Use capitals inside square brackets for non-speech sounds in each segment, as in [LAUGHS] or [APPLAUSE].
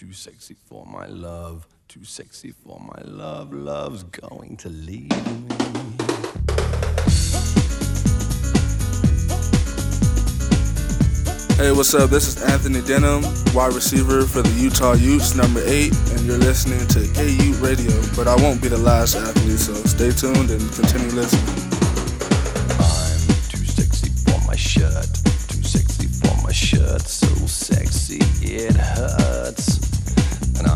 too sexy for my love, too sexy for my love. Love's going to leave me. Hey, what's up? This is Anthony Denham, wide receiver for the Utah Utes, number eight, and you're listening to KU Radio. But I won't be the last athlete, so stay tuned and continue listening. I'm too sexy for my shirt, too sexy for my shirt, so sexy it hurts.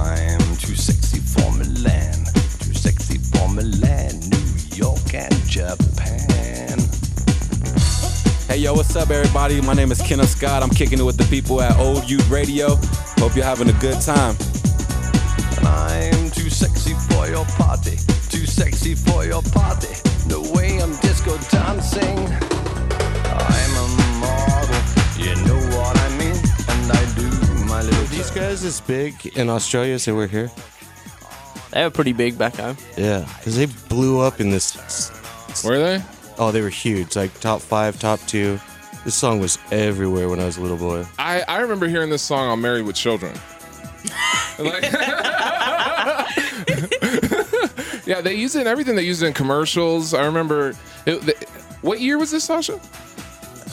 I'm too sexy for Milan, too sexy for Milan, New York and Japan. Hey yo, what's up, everybody? My name is Kenneth Scott. I'm kicking it with the people at Old Youth Radio. Hope you're having a good time. And I'm too sexy for your party, too sexy for your party. The way I'm disco dancing, These guys is big in Australia, so we're here. They were pretty big back home. Yeah, because they blew up in this. Were they? Oh, they were huge, like top five, top two. This song was everywhere when I was a little boy. I, I remember hearing this song on Married with Children. [LAUGHS] Like- [LAUGHS] yeah, they use it in everything. They use it in commercials. I remember. It, the, what year was this, Sasha?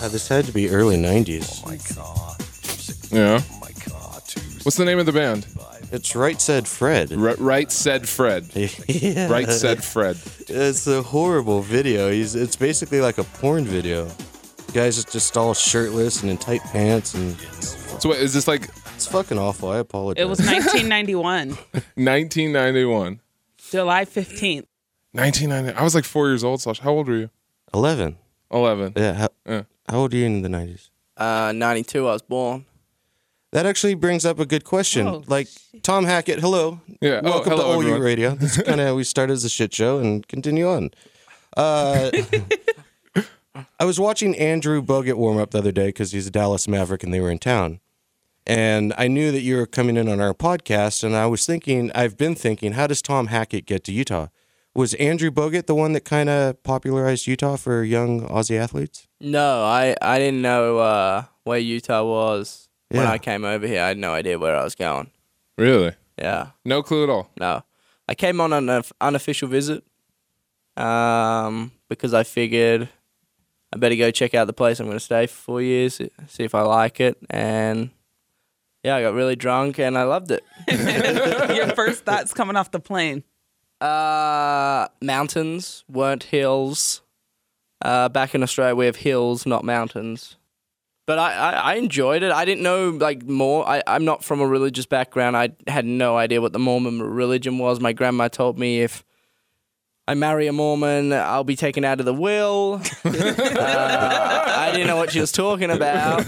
Uh, this had to be early '90s. Oh, My God. Yeah. What's the name of the band? It's right said Fred. R- right said Fred. [LAUGHS] yeah. Right said Fred. It's a horrible video. He's it's basically like a porn video. The guy's just all shirtless and in tight pants, and So what, is this like it's fucking awful. I apologize. It was [LAUGHS] 1991, 1991? [LAUGHS] July 15th. 1990. I was like four years old, Sasha. How old were you? eleven. 11. Yeah. How, Yeah. how old are you in the '90s? Uh, 92, I was born. That actually brings up a good question. Oh, like Tom Hackett, hello. Yeah. Oh, Welcome hello, to OU everyone. Radio. This is [LAUGHS] kind of we started as a shit show and continue on. Uh, I was watching Andrew Bogut warm up the other day because he's a Dallas Maverick and they were in town, and I knew that you were coming in on our podcast, and I was thinking, I've been thinking, how does Tom Hackett get to Utah? Was Andrew Bogut the one that kind of popularized Utah for young Aussie athletes? No, I, I didn't know uh, where Utah was when Yeah. I came over here. I had no idea where I was going. Really? Yeah, No clue at all. no. I came on an unf- unofficial visit um, because I figured I better go check out the place I'm going to stay for four years, see if I like it. And yeah, I got really drunk and I loved it. [LAUGHS] Your first thoughts coming off the plane. Uh, mountains weren't hills. Uh, back in Australia, we have hills, not mountains. But I, I, I enjoyed it. I didn't know like more. I, I'm not from a religious background. I had no idea what the Mormon religion was. My grandma told me if I marry a Mormon, I'll be taken out of the will. [LAUGHS] uh, I didn't know what she was talking about.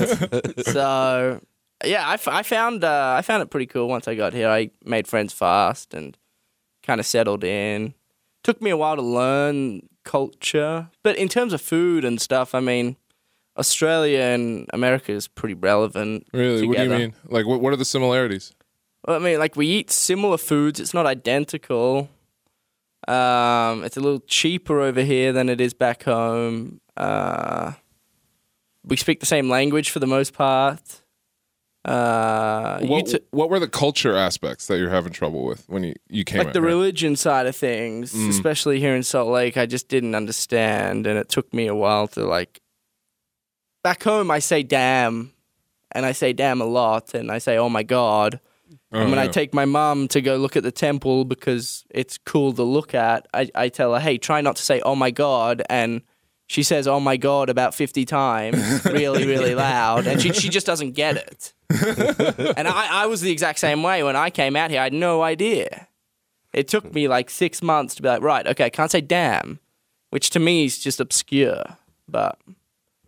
So yeah, I, f- I found uh, I found it pretty cool once I got here. I made friends fast and kind of settled in. Took me a while to learn culture, but in terms of food and stuff, I mean, Australia and America is pretty relevant. Really? What do you mean? Like, what, what are the similarities? Well, I mean, like we eat similar foods. It's not identical. Um, it's a little cheaper over here than it is back home. Uh, we speak the same language for the most part. Uh, What, Uta- what were the culture aspects that you're having trouble with when you, you came like out the religion side of things, Mm. especially here in Salt Lake, I just didn't understand, and it took me a while to like. Back home, I say "damn," and I say "damn" a lot, and I say "oh my god." Oh, and when I take my mum to go look at the temple because it's cool to look at, I, I tell her, "Hey, try not to say "oh my god," and she says "oh my god" about fifty times, [LAUGHS] really, really loud, and she she just doesn't get it. [LAUGHS] and I, I was the exact same way when I came out here. I had no idea. It took me like six months to be like, right, okay, I can't say damn, which to me is just obscure. But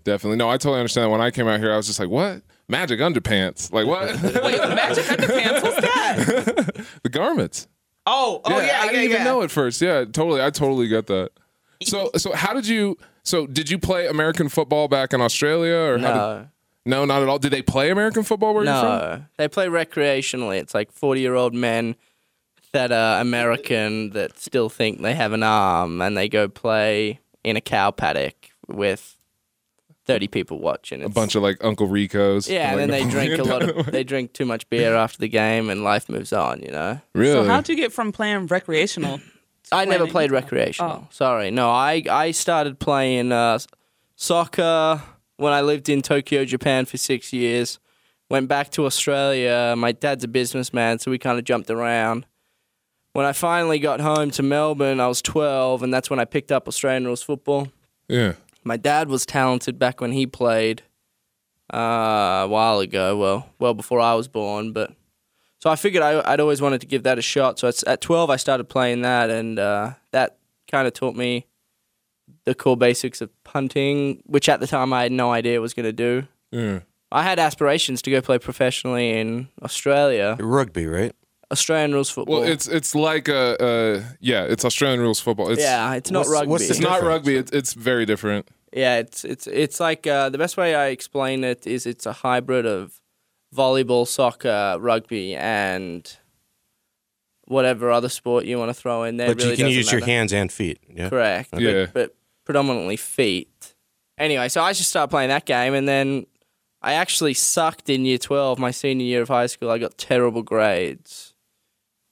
Definitely. No, I totally understand. When I came out here, I was just like, what? Magic underpants. Like, what? Wait, magic underpants? What's that? [LAUGHS] the garments. Oh, oh yeah, I yeah, didn't even yeah. know at first. Yeah, totally. I totally get that. So, so how did you? So, did you play American football back in Australia, or how did, no, no, not at all? Did they play American football where you're from? no, they play recreationally. It's like forty-year-old men that are American that still think they have an arm, and they go play in a cow paddock with thirty people watching. A It's- bunch of like Uncle Ricos. yeah, and like then they drink a lot of [LAUGHS] they drink too much beer after the game, and life moves on. You know. really? So how'd you get from playing recreational? to I never played recreational. Oh. Sorry, no. I I started playing uh, soccer when I lived in Tokyo, Japan for six years. Went back to Australia. My dad's a businessman, so we kind of jumped around. When I finally got home to Melbourne, I was 12, and that's when I picked up Australian rules football. yeah. My dad was talented back when he played uh, a while ago. Well, well before I was born, but so I figured I, I'd always wanted to give that a shot. So it's, at 12, I started playing that, and uh, that kind of taught me the core basics of punting, which at the time I had no idea was going to do. Yeah. I had aspirations to go play professionally in Australia, Rugby, right? Australian rules football. Well, it's it's like uh, uh yeah, it's Australian rules football. It's, yeah, it's not what's- rugby. what's the It's not rugby. It's, it's very different. Yeah, it's it's it's like uh, the best way I explain it is it's a hybrid of volleyball, soccer, rugby, and whatever other sport you want to throw in there. But really you can doesn't use your hands and feet. Yeah. Correct. Yeah. But, but predominantly feet. Anyway, so I just started playing that game, and then I actually sucked in year twelve, my senior year of high school. I got terrible grades,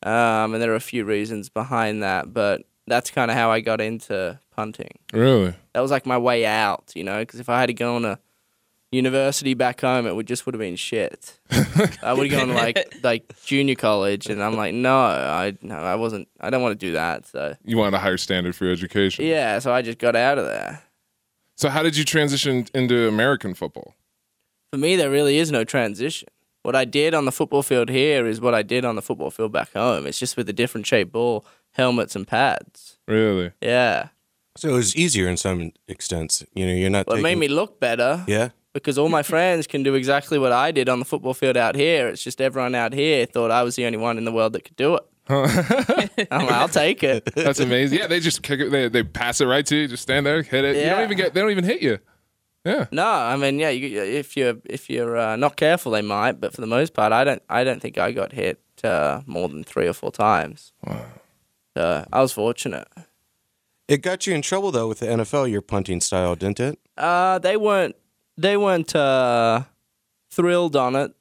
um, and there are a few reasons behind that, but that's kind of how I got into punting Really? that was like my way out, you know, because if I had to go on a university back home, it would just would have been shit. [LAUGHS] I would have gone like like junior college, and I'm like, no, I no, I wasn't. I don't want to do that. So You wanted a higher standard for your education. yeah, so I just got out of there. So how did you transition into American football? For me, there really is no transition. What I did on the football field here is what I did on the football field back home. It's just with a different shaped ball, helmets, and pads. Really? Yeah, So it was easier in some extents. You know, you're not. well, it made me look better. Yeah. because all my friends can do exactly what I did on the football field out here. It's just everyone out here thought I was the only one in the world that could do it. [LAUGHS] I'm like, I'll take it. That's amazing. yeah, they just kick it. They, they pass it right to you. Just stand there, hit it. You don't Yeah. even get. They don't even hit you. Yeah. No, I mean, yeah, you, if you're if you're uh, not careful, they might. But for the most part, I don't I don't think I got hit uh, more than three or four times. So I was fortunate. It got you in trouble though with the NFL. Your punting style, didn't it? Uh, they weren't they weren't uh, thrilled on it.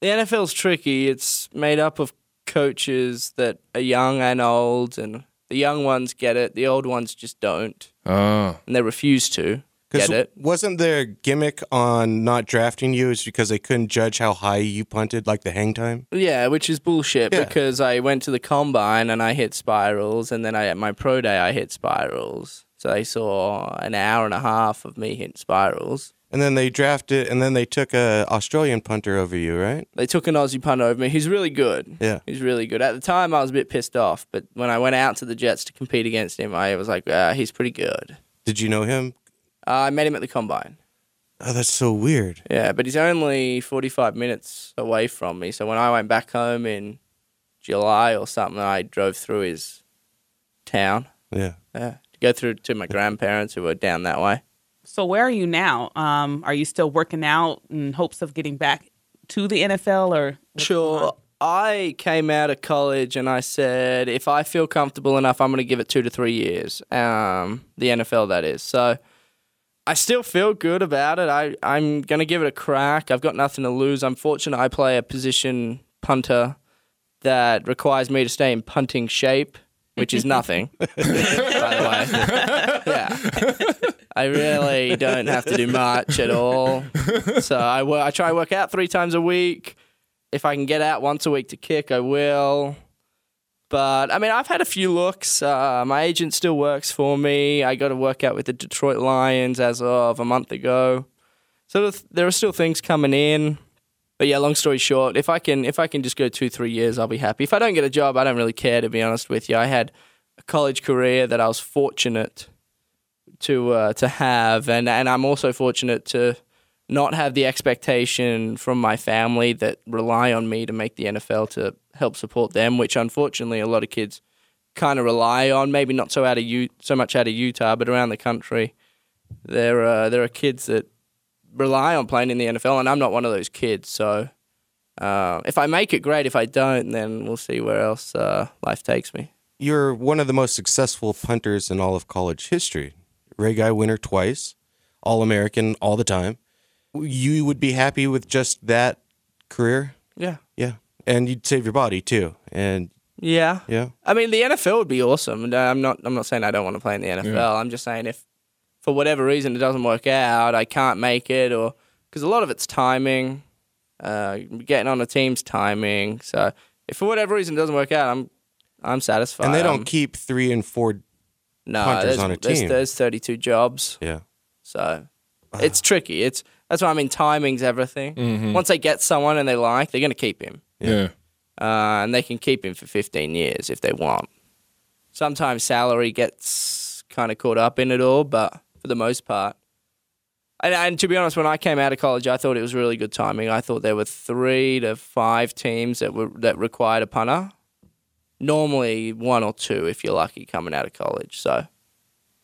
The NFL's tricky. It's made up of coaches that are young and old, and the young ones get it. The old ones just don't, Oh. and they refuse to Because get it. wasn't their gimmick on not drafting you is because they couldn't judge how high you punted, like the hang time? Yeah, which is bullshit Yeah. because I went to the combine and I hit spirals, and then I at my pro day I hit spirals. So they saw an hour and a half of me hit spirals. And then they drafted, and then they took a Australian punter over you, right? They took an Aussie punter over me. He's really good. Yeah. He's really good. At the time, I was a bit pissed off, but when I went out to the Jets to compete against him, I was like, ah, he's pretty good. Did you know him? Uh, I met him at the combine. Oh, that's so weird. Yeah, but he's only 45 minutes away from me. So when I went back home in July or something, I drove through his town. Yeah. Yeah, to go through to my grandparents who were down that way. So where are you now? Um, are you still working out in hopes of getting back to the NFL or? what's going on? Sure. I came out of college and I said, if I feel comfortable enough, I'm going to give it two to three years. Um, the NFL, that is. So I still feel good about it. I, I'm going to give it a crack. I've got nothing to lose. I'm fortunate I play a position punter that requires me to stay in punting shape, which is [LAUGHS] nothing, by the way. [LAUGHS] Yeah. I really don't have to do much at all. So I, I try to work out three times a week. If I can get out once a week to kick, I will. But I mean, I've had a few looks. Uh, my agent still works for me. I got to work out with the Detroit Lions as of a month ago. So there are still things coming in. But yeah, long story short, if I can if I can just go two three years, I'll be happy. If I don't get a job, I don't really care. To be honest with you, I had a college career that I was fortunate to uh, to have, and and I'm also fortunate to not have the expectation from my family that rely on me to make the NFL to help support them, which unfortunately a lot of kids kind of rely on. Maybe not so out of U- so much out of Utah, but around the country, there uh, there are kids that rely on playing in the NFL, and I'm not one of those kids. So uh, if I make it, great. If I don't, then we'll see where else uh, life takes me. You're one of the most successful punters in all of college history. Ray Guy winner twice, All American all the time. You would be happy with just that career? Yeah. Yeah. And you'd save your body too. And Yeah. yeah. I mean, the NFL would be awesome. And, uh, I'm not. I'm not saying I don't want to play in the NFL. I'm just saying if, for whatever reason, it doesn't work out, I can't make it, or because a lot of it's timing, uh, getting on a team's timing. So if for whatever reason it doesn't work out, I'm, I'm satisfied. And they don't Um, keep three and four. no, punters on a team. there's 32 jobs, Yeah. so it's tricky. It's that's why I mean timing's everything. Once they get someone and they like, they're gonna keep him. Yeah. uh, and they can keep him for 15 years if they want. Sometimes salary gets kind of caught up in it all, but for the most part. And, and to be honest, when I came out of college, I thought it was really good timing. I thought there were three to five teams that were that required a punter. Normally, one or two if you're lucky coming out of college. So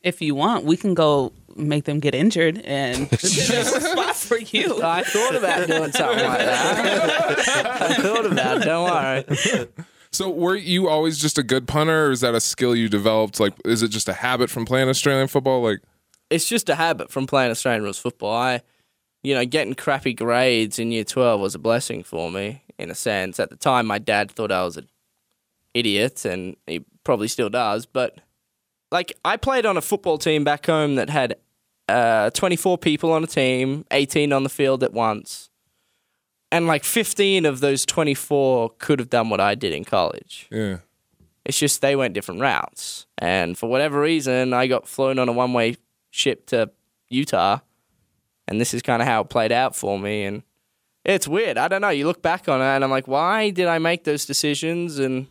If you want, we can go make them get injured and [LAUGHS] there's a spot for you. [LAUGHS] I thought about doing something like that. I thought about it. Don't worry. So were you always just a good punter, or is that a skill you developed? Like, is it just a habit from playing Australian football? Like, it's just a habit from playing Australian rules football. I, you know, getting crappy grades in year 12 was a blessing for me in a sense. At the time, my dad thought I was an idiot, and he probably still does. But, like, I played on a football team back home that had uh, 24 people on a team, 18 on the field at once. And, like, 15 of those 24 could have done what I did in college. yeah, It's just they went different routes. And for whatever reason, I got flown on a one way ship to Utah. And this is kind of how it played out for me. And it's weird. I don't know. You look back on it and I'm like, why did I make those decisions? And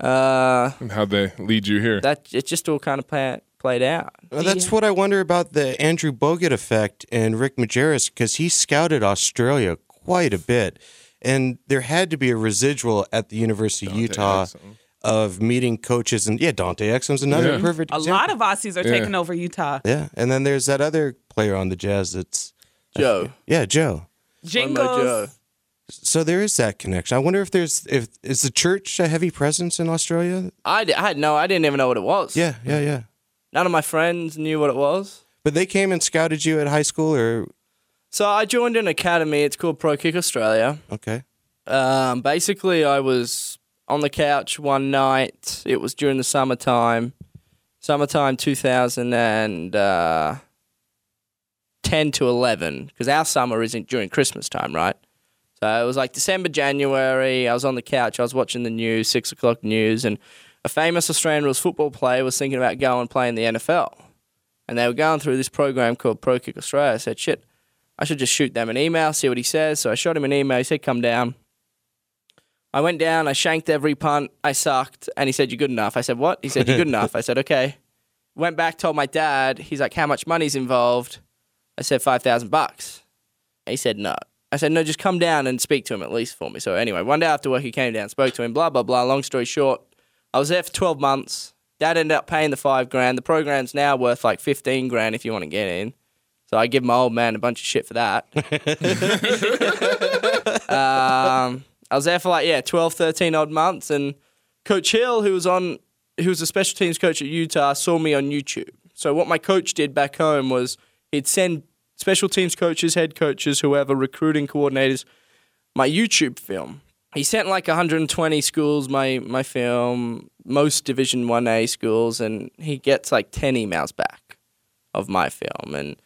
uh, and how'd they lead you here? that it just all kind of play, played out. Well, that's what I wonder about the Andrew Bogut effect and Rick Majerus because he scouted Australia quite a bit, and there had to be a residual at the University of Utah Exum. of meeting coaches, and yeah, Dante Exum's another Yeah. perfect. A lot of Aussies are Yeah. taking over Utah. yeah, and then there's that other player on the Jazz that's Joe. yeah Joe. Slow-mo Joe. Jingles. So there is that connection. I wonder if there's if is the church a heavy presence in Australia? I, had no, I didn't even know what it was. Yeah, yeah, yeah. None of my friends knew what it was. But they came and scouted you at high school, or So I joined an academy. It's called Pro Kick Australia. okay, Um, basically, I was on the couch one night. It was during the summertime, summertime 2010 uh, to 11, because our summer isn't during Christmas time, right? So it was like December, January. I was on the couch. I was watching the news, six o'clock news, and a famous Australian rules football player was thinking about going and playing the NFL. And they were going through this program called Pro Kick Australia. I said, shit, I should just shoot them an email, see what he says. So I shot him an email. He said, come down. I went down, I shanked every punt, I sucked, and he said, You're good enough. I said, What? He said, You're good enough. I said, Okay. Went back, told my dad, he's like, How much money's involved? I said, 5,000 bucks. He said, No. I said, No, just come down and speak to him at least for me. So anyway, one day after work, he came down, spoke to him, blah, blah, blah. Long story short, I was there for 12 months. Dad ended up paying the five grand. The program's now worth like 15 grand if you want to get in. So I give my old man a bunch of shit for that. [LAUGHS] um, I was there for like, yeah, 12, 13 odd months. And Coach Hill, who was on, who was a special teams coach at Utah, saw me on YouTube. So what my coach did back home was he'd send special teams coaches, head coaches, whoever, recruiting coordinators, my YouTube film. He sent like 120 schools my my film, most Division 1A schools, and he gets like 10 emails back of my film. And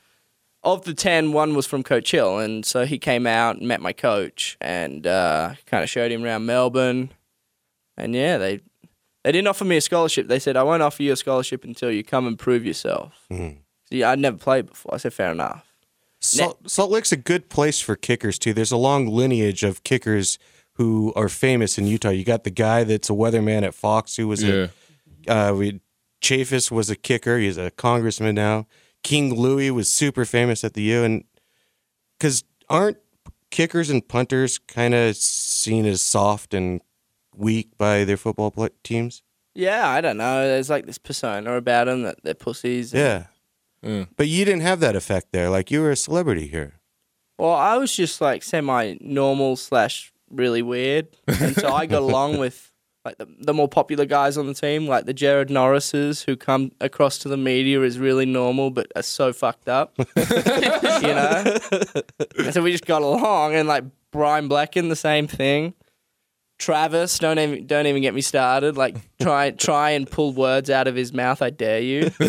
of the 10, one was from Coach Hill. And so he came out and met my coach and uh, kind of showed him around Melbourne. And yeah, they they didn't offer me a scholarship. They said, I won't offer you a scholarship until you come and prove yourself. Yeah, I'd never played before. I said, fair enough. Salt, Salt Lake's a good place for kickers too. There's a long lineage of kickers who are famous in Utah. You got the guy that's a weatherman at Fox who was Yeah. a uh, we Chaffetz was a kicker. He's a congressman now. King Louis was super famous at the U, and because aren't kickers and punters kind of seen as soft and weak by their football pla teams? Yeah, I don't know. There's like this persona about them that they're pussies. and- Yeah. Yeah. But you didn't have that effect there. Like you were a celebrity here. Well, I was just like semi normal slash really weird, and so I got along [LAUGHS] with like the, the more popular guys on the team, like the Jared Norrises, who come across to the media as really normal but are so fucked up. [LAUGHS] you know? and so we just got along, and like Brian Blechen, the same thing. Travis, don't even don't even get me started. Like try try and pull words out of his mouth. I dare you. [LAUGHS]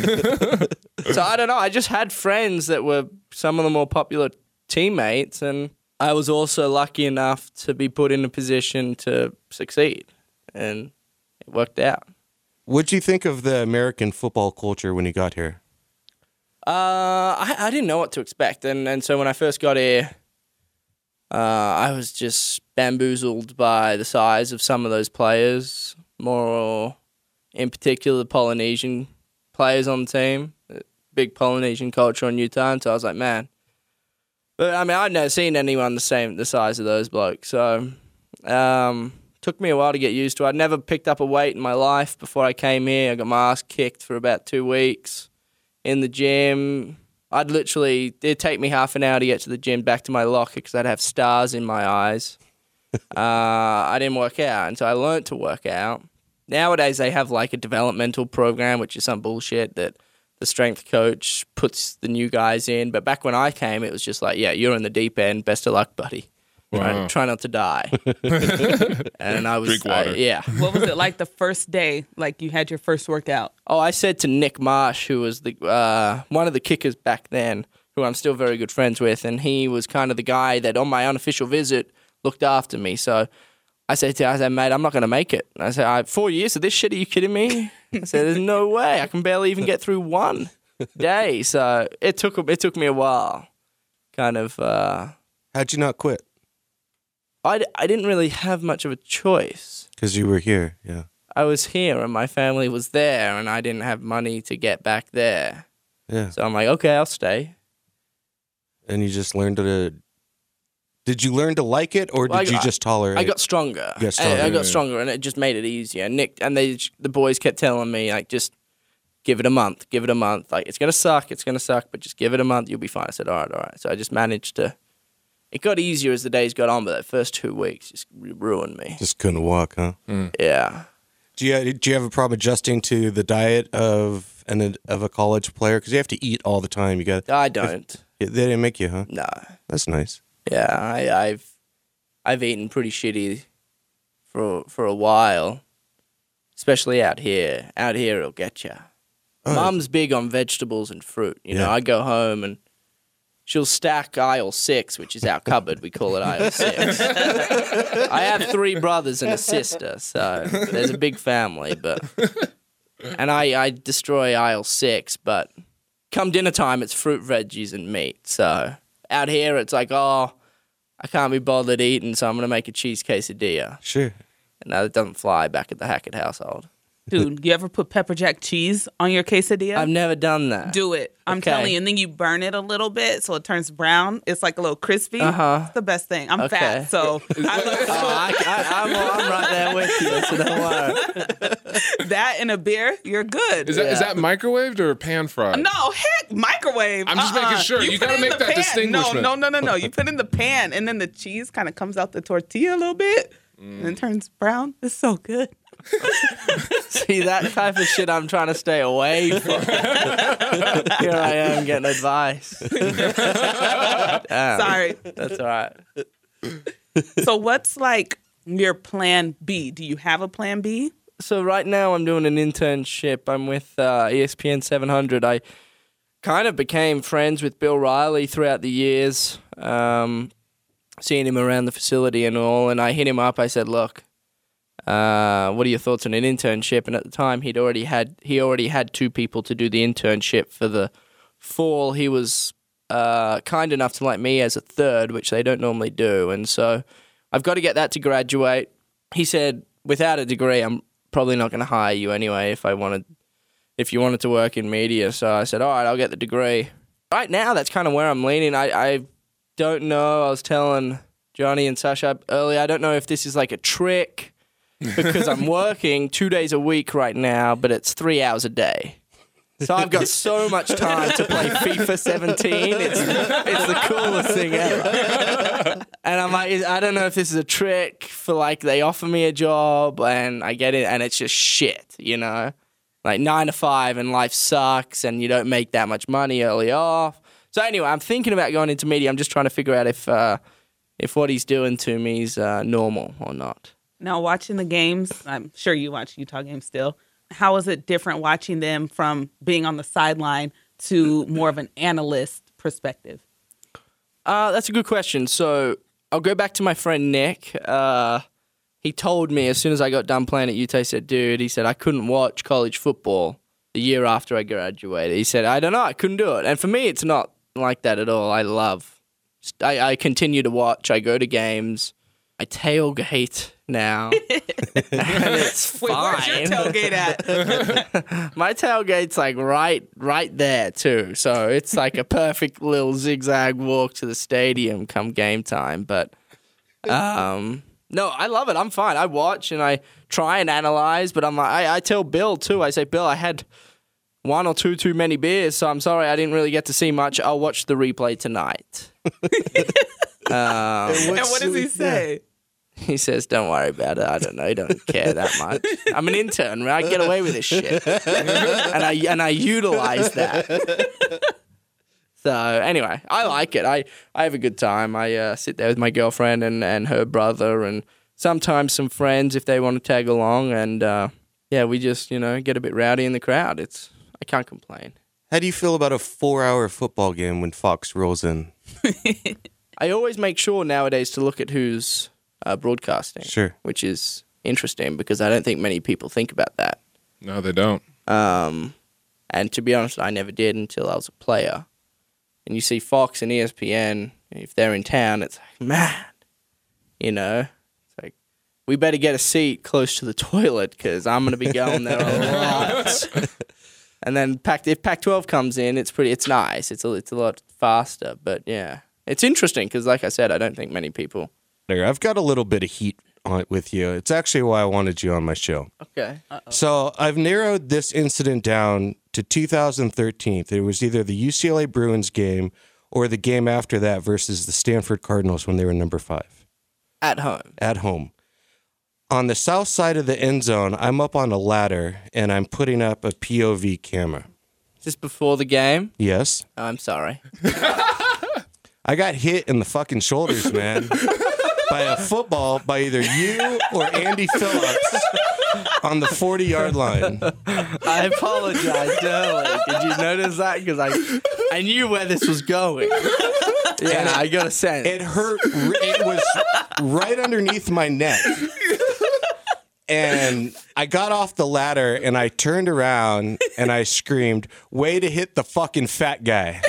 so I don't know. I just had friends that were some of the more popular teammates, and I was also lucky enough to be put in a position to succeed, and it worked out. What'd you think of the American football culture when you got here? Uh, I, I didn't know what to expect, and and so when I first got here, uh, I was just bamboozled by the size of some of those players, more in particular the Polynesian players on the team. Big Polynesian culture in Utah, and so I was like, man. But I mean, I'd never seen anyone the same the size of those blokes, so um, took me a while to get used to. I'd never picked up a weight in my life before I came here. I got my ass kicked for about two weeks in the gym. I'd literally it'd take me half an hour to get to the gym back to my locker because I'd have stars in my eyes. [LAUGHS] uh, I didn't work out, and so I learned to work out. Nowadays they have like a developmental program, which is some bullshit that the strength coach puts the new guys in. But back when I came, it was just like, yeah, you're in the deep end. Best of luck, buddy. Try, Wow. try not to die. [LAUGHS] and I was, Drink water. I- yeah. [LAUGHS] What was it like the first day? Like you had your first workout? Oh, I said to Nick Marsh, who was the uh, one of the kickers back then, who I'm still very good friends with, and he was kind of the guy that on my unofficial visit looked after me. So I said to him, I said, mate, I'm not going to make it. I said, I, four years of this shit, are you kidding me? I said, there's no way. I can barely even get through one day. So it took it took me a while. Kind of, uh, How'd you not quit? I, d- I didn't really have much of a choice. Because you were here. Yeah. I was here and my family was there, and I didn't have money to get back there. Yeah. So I'm like, okay, I'll stay. And you just learned to. Did you learn to like it, or did Well, I- you just tolerate? It? I got stronger. You got stronger, I, I got stronger, and it just made it easier. Nick and they, the boys kept telling me like, just give it a month, give it a month. Like it's gonna suck, it's gonna suck, but just give it a month, you'll be fine. I said, all right, all right. So I just managed to. It got easier as the days got on, but that first two weeks just ruined me. Just couldn't walk, huh? Mm. Yeah. Do you do you have a problem adjusting to the diet of an of a college player? Because you have to eat all the time. You got I don't. they didn't make you, huh? No. That's nice. Yeah, I, I've I've eaten pretty shitty for for a while, especially out here. Out here, it'll get you. Oh. Mum's big on vegetables and fruit. You know, Yeah. I go home and she'll stack aisle six, which is our cupboard. We call it aisle six. [LAUGHS] I have three brothers and a sister, so there's a big family. But and I I destroy aisle six, but come dinner time, it's fruit, veggies, and meat. So out here, it's like, oh, I can't be bothered eating, so I'm gonna make a cheese quesadilla. Sure. And that doesn't fly back at the Hackett household. Dude, you ever put pepper jack cheese on your quesadilla? I've never done that. Do it. I'm Okay. telling you. And then you burn it a little bit so it turns brown. It's like a little crispy. Uh-huh. It's the best thing. I'm Okay. fat, so [LAUGHS] I Oh, I, I, I'm, I'm right there with you, so don't worry. [LAUGHS] that and a beer, you're good. Is that is Yeah. that microwaved or pan fried? no, heck, microwave. I'm just making Uh-uh. sure. You put gotta make that pan. distinguishment. No, no, no, no, no. You [LAUGHS] put it in the pan, and then the cheese kind of comes out the tortilla a little bit, and Mm. then turns brown. It's so good. [LAUGHS] See that type of shit I'm trying to stay away from. [LAUGHS] Here I am getting advice. [LAUGHS] Damn, Sorry. That's all right. so, what's like your plan B? Do you have a plan B? So right now I'm doing an internship. I'm with uh, ESPN 700. I kind of became friends with Bill Riley throughout the years, um, seeing him around the facility and all. And I hit him up. I said, "Look, uh, what are your thoughts on an internship?" And at the time, he'd already had he already had two people to do the internship for the fall. He was uh, kind enough to let me as a third, which they don't normally do. And so I've got to get that to graduate. He said, without a degree, I'm probably not going to hire you anyway if I wanted if you wanted to work in media. So I said, all right, I'll get the degree. Right now, that's kind of where I'm leaning. I, I don't know. I was telling Johnny and Sasha earlier, I don't know if this is like a trick because I'm working two days a week right now, but it's three hours a day. So I've got so much time to play FIFA 17. It's it's the coolest thing ever. And I'm like, I don't know if this is a trick for like they offer me a job and I get it and it's just shit, you know? Like nine to five and life sucks and you don't make that much money early off. So anyway, I'm thinking about going into media. I'm just trying to figure out if uh, if what he's doing to me is uh, normal or not. Now, watching the games, I'm sure you watch Utah games still. How is it different watching them from being on the sideline to more of an analyst perspective? Uh, that's a good question. So I'll go back to my friend Nick. Uh, he told me as soon as I got done playing at Utah, he said, dude, he said, I couldn't watch college football the year after I graduated. He said, I don't know, I couldn't do it. And for me, it's not like that at all. I love, I, I continue to watch, I go to games, I tailgate now. [LAUGHS] and it's Wait, where's your tailgate at? [LAUGHS] My tailgate's like right right there too. So it's like a [LAUGHS] perfect little zigzag walk to the stadium come game time. But um no, I love it. I'm fine. I watch and I try and analyze, but I'm like I, I tell Bill too. I say, Bill, I had one or two too many beers, so I'm sorry I didn't really get to see much. I'll watch the replay tonight. Um, and what does he say? [LAUGHS] he says, "Don't worry about it. I don't know. You don't care that much. I'm an intern. Right? I get away with this shit, and I and I utilize that." [LAUGHS] So anyway, I like it. I, I have a good time. I uh, sit there with my girlfriend and, and her brother, and sometimes some friends if they want to tag along. And uh, yeah, we just you know get a bit rowdy in the crowd. It's I can't complain. How do you feel about a four-hour football game when Fox rolls in? [LAUGHS] I always make sure nowadays to look at who's uh, broadcasting. Sure. which is interesting because I don't think many people think about that. No, they don't. Um, and to be honest, I never did until I was a player. And you see Fox and ESPN, if they're in town, it's like, man, you know, it's like, we better get a seat close to the [LAUGHS] toilet because I'm going to be going there a lot. [LAUGHS] and then Pac- if Pac-12 comes in, it's pretty, it's nice. It's a, it's a lot faster. But yeah, it's interesting because, like I said, I don't think many people. There, I've got a little bit of heat on with you. It's actually why I wanted you on my show. Okay. So I've narrowed this incident down to 2013. It was either the UCLA Bruins game or the game after that versus the Stanford Cardinals when they were number five At home. at home. On the south side of the end zone, I'm up on a ladder and I'm putting up a POV camera. Is this before the game? Yes. Oh, I'm sorry. [LAUGHS] I got hit in the fucking shoulders, man, by a football by either you or Andy Phillips on the 40 yard line. I apologize, early. Did you notice that? Because I, I knew where this was going. Yeah, I got a sense. It hurt. It was right underneath my neck. And I got off the ladder and I turned around and I screamed, Way to hit the fucking fat guy.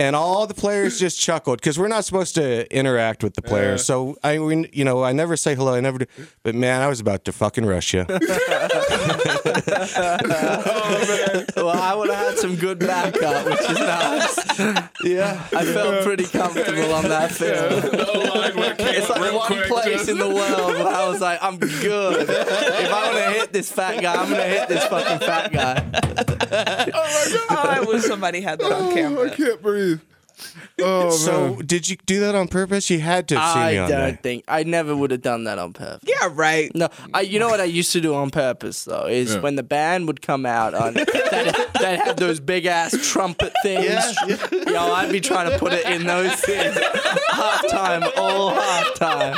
And all the players just [LAUGHS] chuckled because we're not supposed to interact with the players. So I, we, you know, I never say hello. I never do. But man, I was about to fucking rush you. [LAUGHS] [LAUGHS] well, I would have had some good backup, which is nice. Yeah. I felt pretty comfortable on that field. It's like the one place in the world where I was like, I'm good. If I want to hit this fat guy, I'm going to hit this fucking fat guy. Oh, my god! I wish somebody had that on oh, camera. I can't breathe. Oh [LAUGHS] So man. did you do that on purpose? You had to have seen I me on don't there. think, I never would have done that on purpose. Yeah, right. No, I, you know what I used to do on purpose though is Yeah. when the band would come out on [LAUGHS] that that had those big ass trumpet things. You know, I'd be trying to put it in those things half time, all halftime,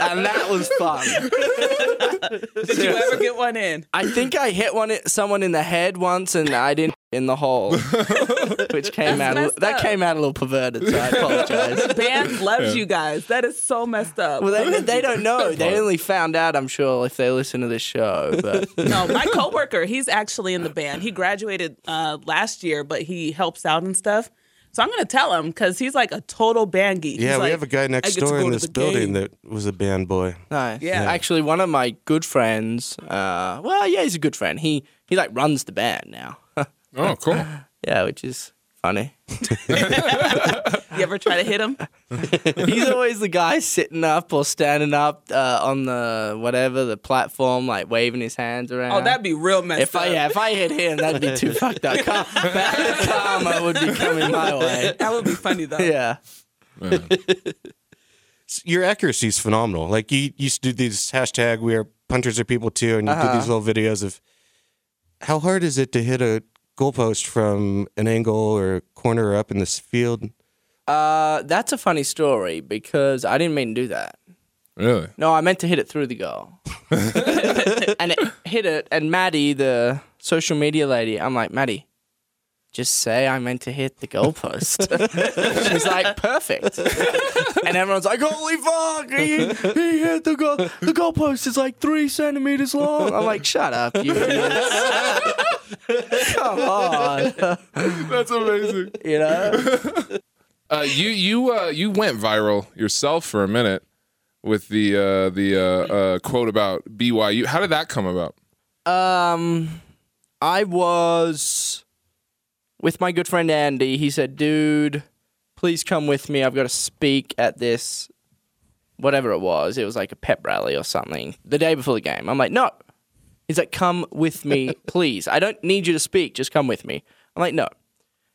and that was fun. [LAUGHS] Did you ever get one in? I think I hit one someone in the head once, and I didn't in the hole, [LAUGHS] which came out a- that up. came out a little perverted. So I apologize. The [LAUGHS] band loves you guys. That is so messed up. Well, they, they don't know. They only found out, I'm sure, if they listen to this show. But no, my coworker, he's actually in the band. He graduated uh, last year, but he helps out and stuff. So I'm gonna tell him because he's like a total band geek. Yeah, He's we like, have a guy "I next get to door go in to this the building game." that was a band boy. Nice. Yeah. Actually, one of my good friends. Uh, well, yeah, he's a good friend. He he like runs the band now. [LAUGHS] Oh, cool. yeah, which is funny. [LAUGHS] You ever try to hit him? he's always the guy sitting up or standing up uh, on the whatever the platform, like waving his hands around. Oh, that'd be real messed If up. I yeah, if I hit him, that'd be too fucked up. Car- bad karma would be coming my way. that would be funny though. Yeah. Your accuracy is phenomenal. Like you used to do these hashtag we are punters are people too, and you do these little videos of how hard is it to hit a goalpost from an angle or corner up in this field? Uh, that's a funny story because I didn't mean to do that. Really? No, I meant to hit it through the goal. [LAUGHS] and it hit it, and Maddie, the social media lady, I'm like, Maddie, just say I meant to hit the goalpost. [LAUGHS] She's like, perfect. [LAUGHS] and everyone's like, holy fuck, he, he hit the goal. The goalpost is like three centimeters long. I'm like, shut up, you idiots. [LAUGHS] Come on. [LAUGHS] That's amazing. You know? Uh, you you uh, you went viral yourself for a minute with the uh, the uh, uh, quote about BYU. How did that come about? Um, I was with my good friend Andy. He said, "Dude, please come with me. I've got to speak at this, whatever it was. It was like a pep rally or something. The day before the game. I'm like, no. He's like, come with me, [LAUGHS] please. I don't need you to speak. Just come with me. I'm like, no.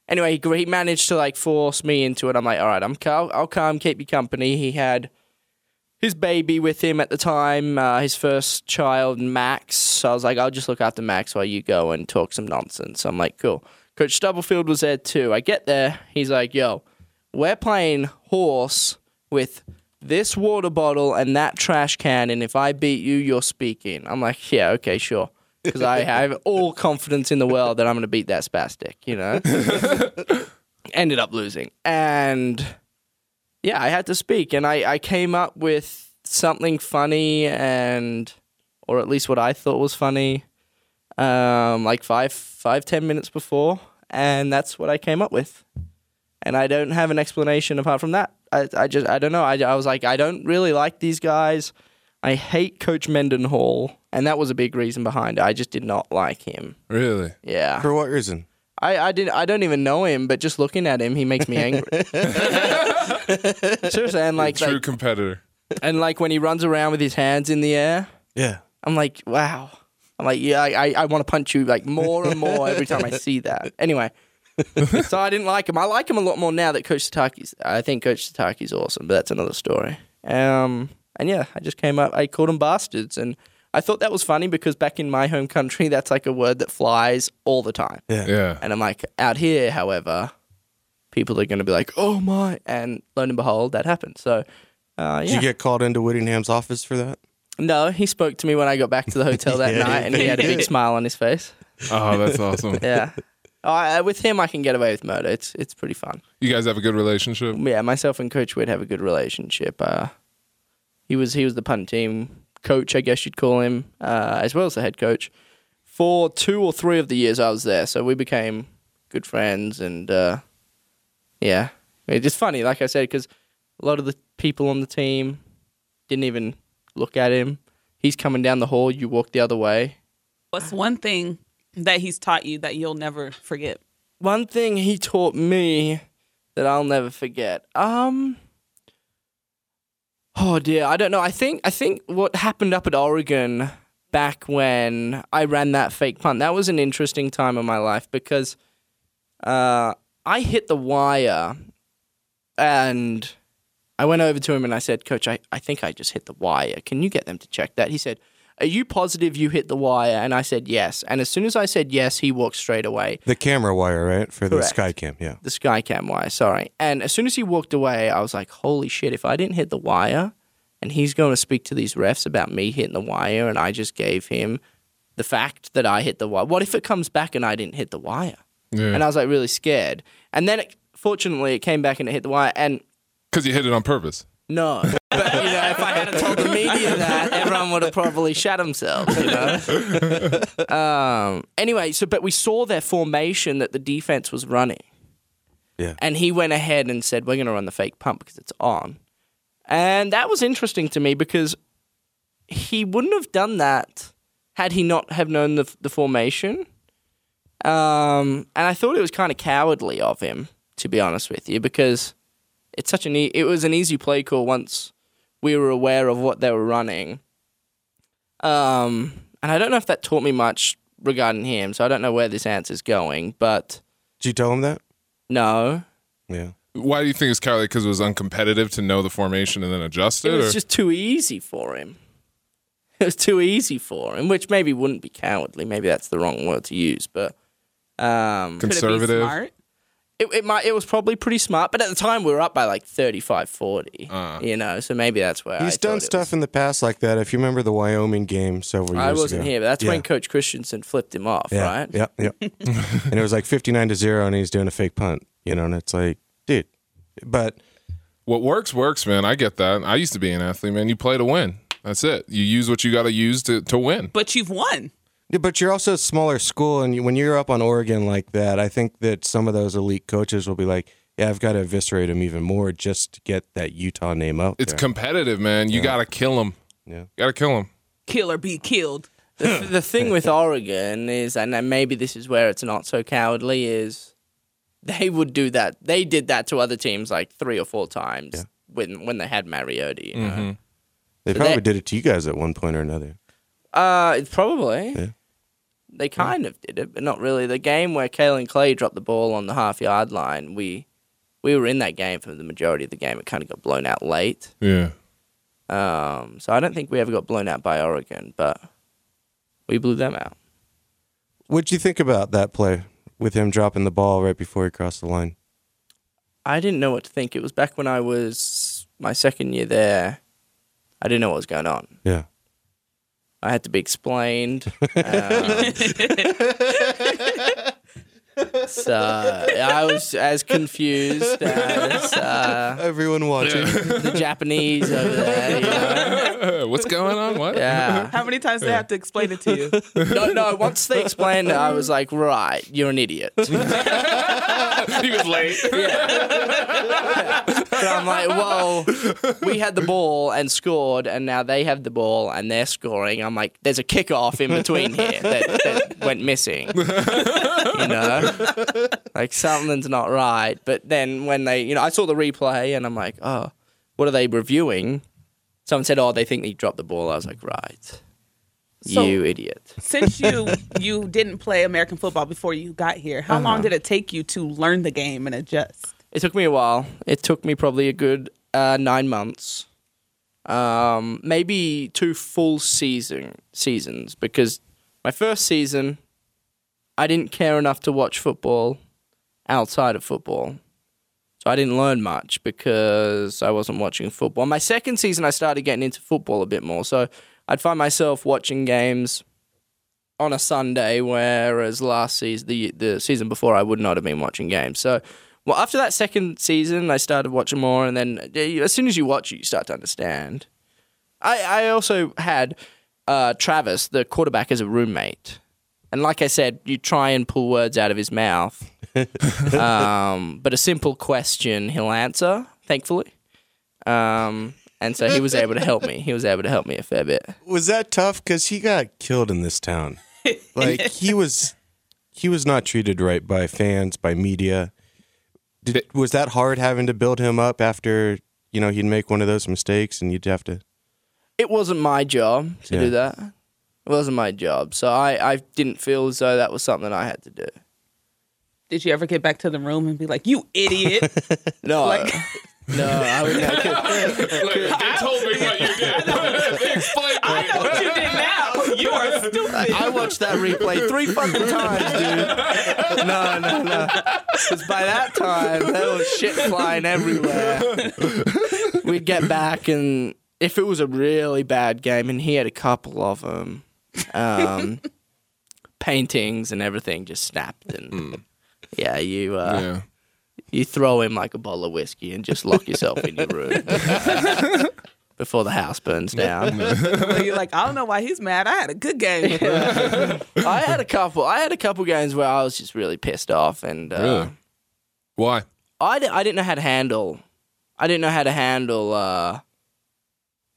Anyway, he, he managed to like force me into it. I'm like, all right, I'm I'll, I'll come, keep you company. He had his baby with him at the time, uh, his first child, Max. So I was like, I'll just look after Max while you go and talk some nonsense. I'm like, cool. Coach Stubblefield was there too. I get there. He's like, yo, we're playing horse with this water bottle and that trash can. And if I beat you, you're speaking. I'm like, yeah, okay, sure. Because I [LAUGHS] have all confidence in the world that I'm going to beat that spastic, you know? [LAUGHS] Ended up losing. And yeah, I had to speak, and I, I came up with something funny, and or at least what I thought was funny, um, like five five ten minutes before, and that's what I came up with, and I don't have an explanation apart from that. I, I just I don't know. I, I was like I don't really like these guys. I hate Coach Mendenhall, and that was a big reason behind it. I just did not like him. Really? Yeah, For what reason? I, I didn't I don't even know him, but just looking at him, he makes me angry. [LAUGHS] [LAUGHS] Seriously, and like, True like competitor. and like when he runs around with his hands in the air, Yeah. I'm like, wow. I'm like, yeah, I, I, I want to punch you like more and more every time I see that. Anyway, [LAUGHS] so I didn't like him. I like him a lot more now that Coach Sitake's. I think Coach Sitake's awesome, but that's another story. Um, and yeah, I just came up. I called them bastards, and I thought that was funny because back in my home country, [LAUGHS] that's like a word that flies all the time. Yeah. Yeah. And I'm like, out here, however, people are going to be like, oh my. And lo and behold, that happened. So, uh, Did you get called into Whittingham's office for that? no, he spoke to me when I got back to the hotel that [LAUGHS] Yeah. night and he had a big smile on his face. Oh, that's awesome. Yeah. I, with him, I can get away with murder. It's it's pretty fun. You guys have a good relationship. Yeah, myself and Coach Witt have a good relationship. Uh, he was he was the punt team coach, I guess you'd call him, uh, as well as the head coach for two or three of the years I was there. So we became good friends, and uh, yeah, it's just funny, like I said, because a lot of the people on the team didn't even look at him. He's coming down the hall, you walk the other way. What's one thing that he's taught you that you'll never forget? One thing he taught me that I'll never forget. Um Oh dear, I don't know. I think I think what happened up at Oregon back when I ran that fake punt, that was an interesting time in my life because uh I hit the wire and I went over to him and I said, Coach, I, I think I just hit the wire. Can you get them to check that? He said, Are you positive you hit the wire? And I said, Yes. And as soon as I said yes, he walked straight away The camera wire, right? For the Correct. Skycam, yeah. the Skycam wire, sorry. And as soon as he walked away, I was like, holy shit, if I didn't hit the wire and he's going to speak to these refs about me hitting the wire and I just gave him the fact that I hit the wire, what if it comes back and I didn't hit the wire? Yeah. And I was like really scared. And then it, fortunately it came back and it hit the wire. And Because you hit it on purpose. No, but [LAUGHS] you know, if I hadn't told the media that, everyone would have probably shat themselves. You know. [LAUGHS] um, anyway, so but we saw their formation that the defense was running. Yeah. And he went ahead and said, "We're going to run the fake pump because it's on," and that was interesting to me because he wouldn't have done that had he not have known the the formation. Um, and I thought it was kind of cowardly of him, to be honest with you, because it's such an e- it was an easy play call once we were aware of what they were running. Um, and I don't know if that taught me much regarding him, so I don't know where this answer's going, but Did you tell him that? no. Yeah. Why do you think it's cowardly? Because it was uncompetitive to know the formation and then adjust It it? was or- just too easy for him. It was too easy for him, which maybe wouldn't be cowardly. Maybe that's the wrong word to use, but um, Could it be conservative. Smart? it, it might it was probably pretty smart. But at the time, we were up by like 35-40, Uh. you know, so maybe that's where He's I done stuff was- in the past like that. If you remember the Wyoming game several years ago, I wasn't here, but that's Yeah. when Coach Christensen flipped him off, yeah, right? Yeah, yeah. [LAUGHS] and it was like 59 to 0 and he's doing a fake punt, you know, and it's like, dude. But What works, works, man. I get that. I used to be an athlete, man. You play to win. That's it. You use what you got to use to to win. But you've won. Yeah, but you're also a smaller school, and when you're up on Oregon like that, I think that some of those elite coaches will be like, "Yeah, I've got to eviscerate them even more just to get that Utah name out It's there." competitive, man. You got to kill them. Yeah. Got to kill them. Kill or be killed. the, the thing with [LAUGHS] Oregon is, and maybe this is where it's not so cowardly, is they would do that. They did that to other teams like three or four times Yeah. when when they had Mariota. You know? Mm-hmm. they so probably did it to you guys at one point or another. Uh, it's probably. Yeah. They kind of did it, but not really. The game where Kaelin Clay dropped the ball on the half yard line, we we were in that game for the majority of the game. It kind of got blown out late. Yeah. Um, so I don't think we ever got blown out by Oregon, but we blew them out. What'd you think about that play with him dropping the ball right before he crossed the line? I didn't know what to think. It was back when I was my second year there. I didn't know what was going on. Yeah. I had to be explained. [LAUGHS] Um, so I was as confused as uh, Everyone watching. the Japanese over there. You know? [LAUGHS] What's going on? What? Yeah. How many times do they have to explain it to you? No, no. Once they explained it, I was like, right, you're an idiot. [LAUGHS] he was late. Yeah. But I'm like, whoa, we had the ball and scored, and now they have the ball and they're scoring. I'm like, there's a kickoff in between here that, that went missing. you know, [LAUGHS] like something's not right. But then when they, you know, I saw the replay and I'm like, oh, what are they reviewing? Someone said, oh, they think he dropped the ball. I was like, right, So- you idiot. Since you [LAUGHS] you didn't play American football before you got here, how long did it take you to learn the game and adjust? It took me a while. It took me probably a good uh, nine months, um, maybe two full season seasons. Because my first season, I didn't care enough to watch football outside of football, so I didn't learn much because I wasn't watching football. My second season, I started getting into football a bit more, so I'd find myself watching games on a Sunday, whereas last season, the the season before, I would not have been watching games. So, well, after that second season, I started watching more, and then as soon as you watch it, you start to understand. I I also had uh, Travis, the quarterback, as a roommate, and like I said, you try and pull words out of his mouth, [LAUGHS] um, but a simple question he'll answer. Thankfully. Um, and so he was able to help me. He was able to help me a fair bit. Was that tough? Because he got killed in this town. [LAUGHS] Like he was, he was not treated right by fans, by media. Did, was that hard having to build him up after you know he'd make one of those mistakes and you'd have to? it wasn't my job to Yeah. do that. It wasn't my job. So I, I didn't feel as though that was something I had to do. Did you ever get back to the room and be like, "You idiot"? [LAUGHS] No, Like- [LAUGHS] no, I would not. [LAUGHS] they told me what you did. they explained I know what you did now. You are stupid. I watched that replay three fucking times, dude. No, no, no. Because by that time, there was shit flying everywhere. We'd get back, and if it was a really bad game, and he had a couple of them, um, [LAUGHS] paintings and everything just snapped. And yeah, you uh, Yeah. you throw him like a bottle of whiskey and just lock yourself in your room [LAUGHS] before the house burns down. [LAUGHS] You're like, I don't know why he's mad. I had a good game. I had a couple. I had a couple games where I was just really pissed off, and uh, Really? Why? I, I didn't know how to handle. I didn't know how to handle. Uh,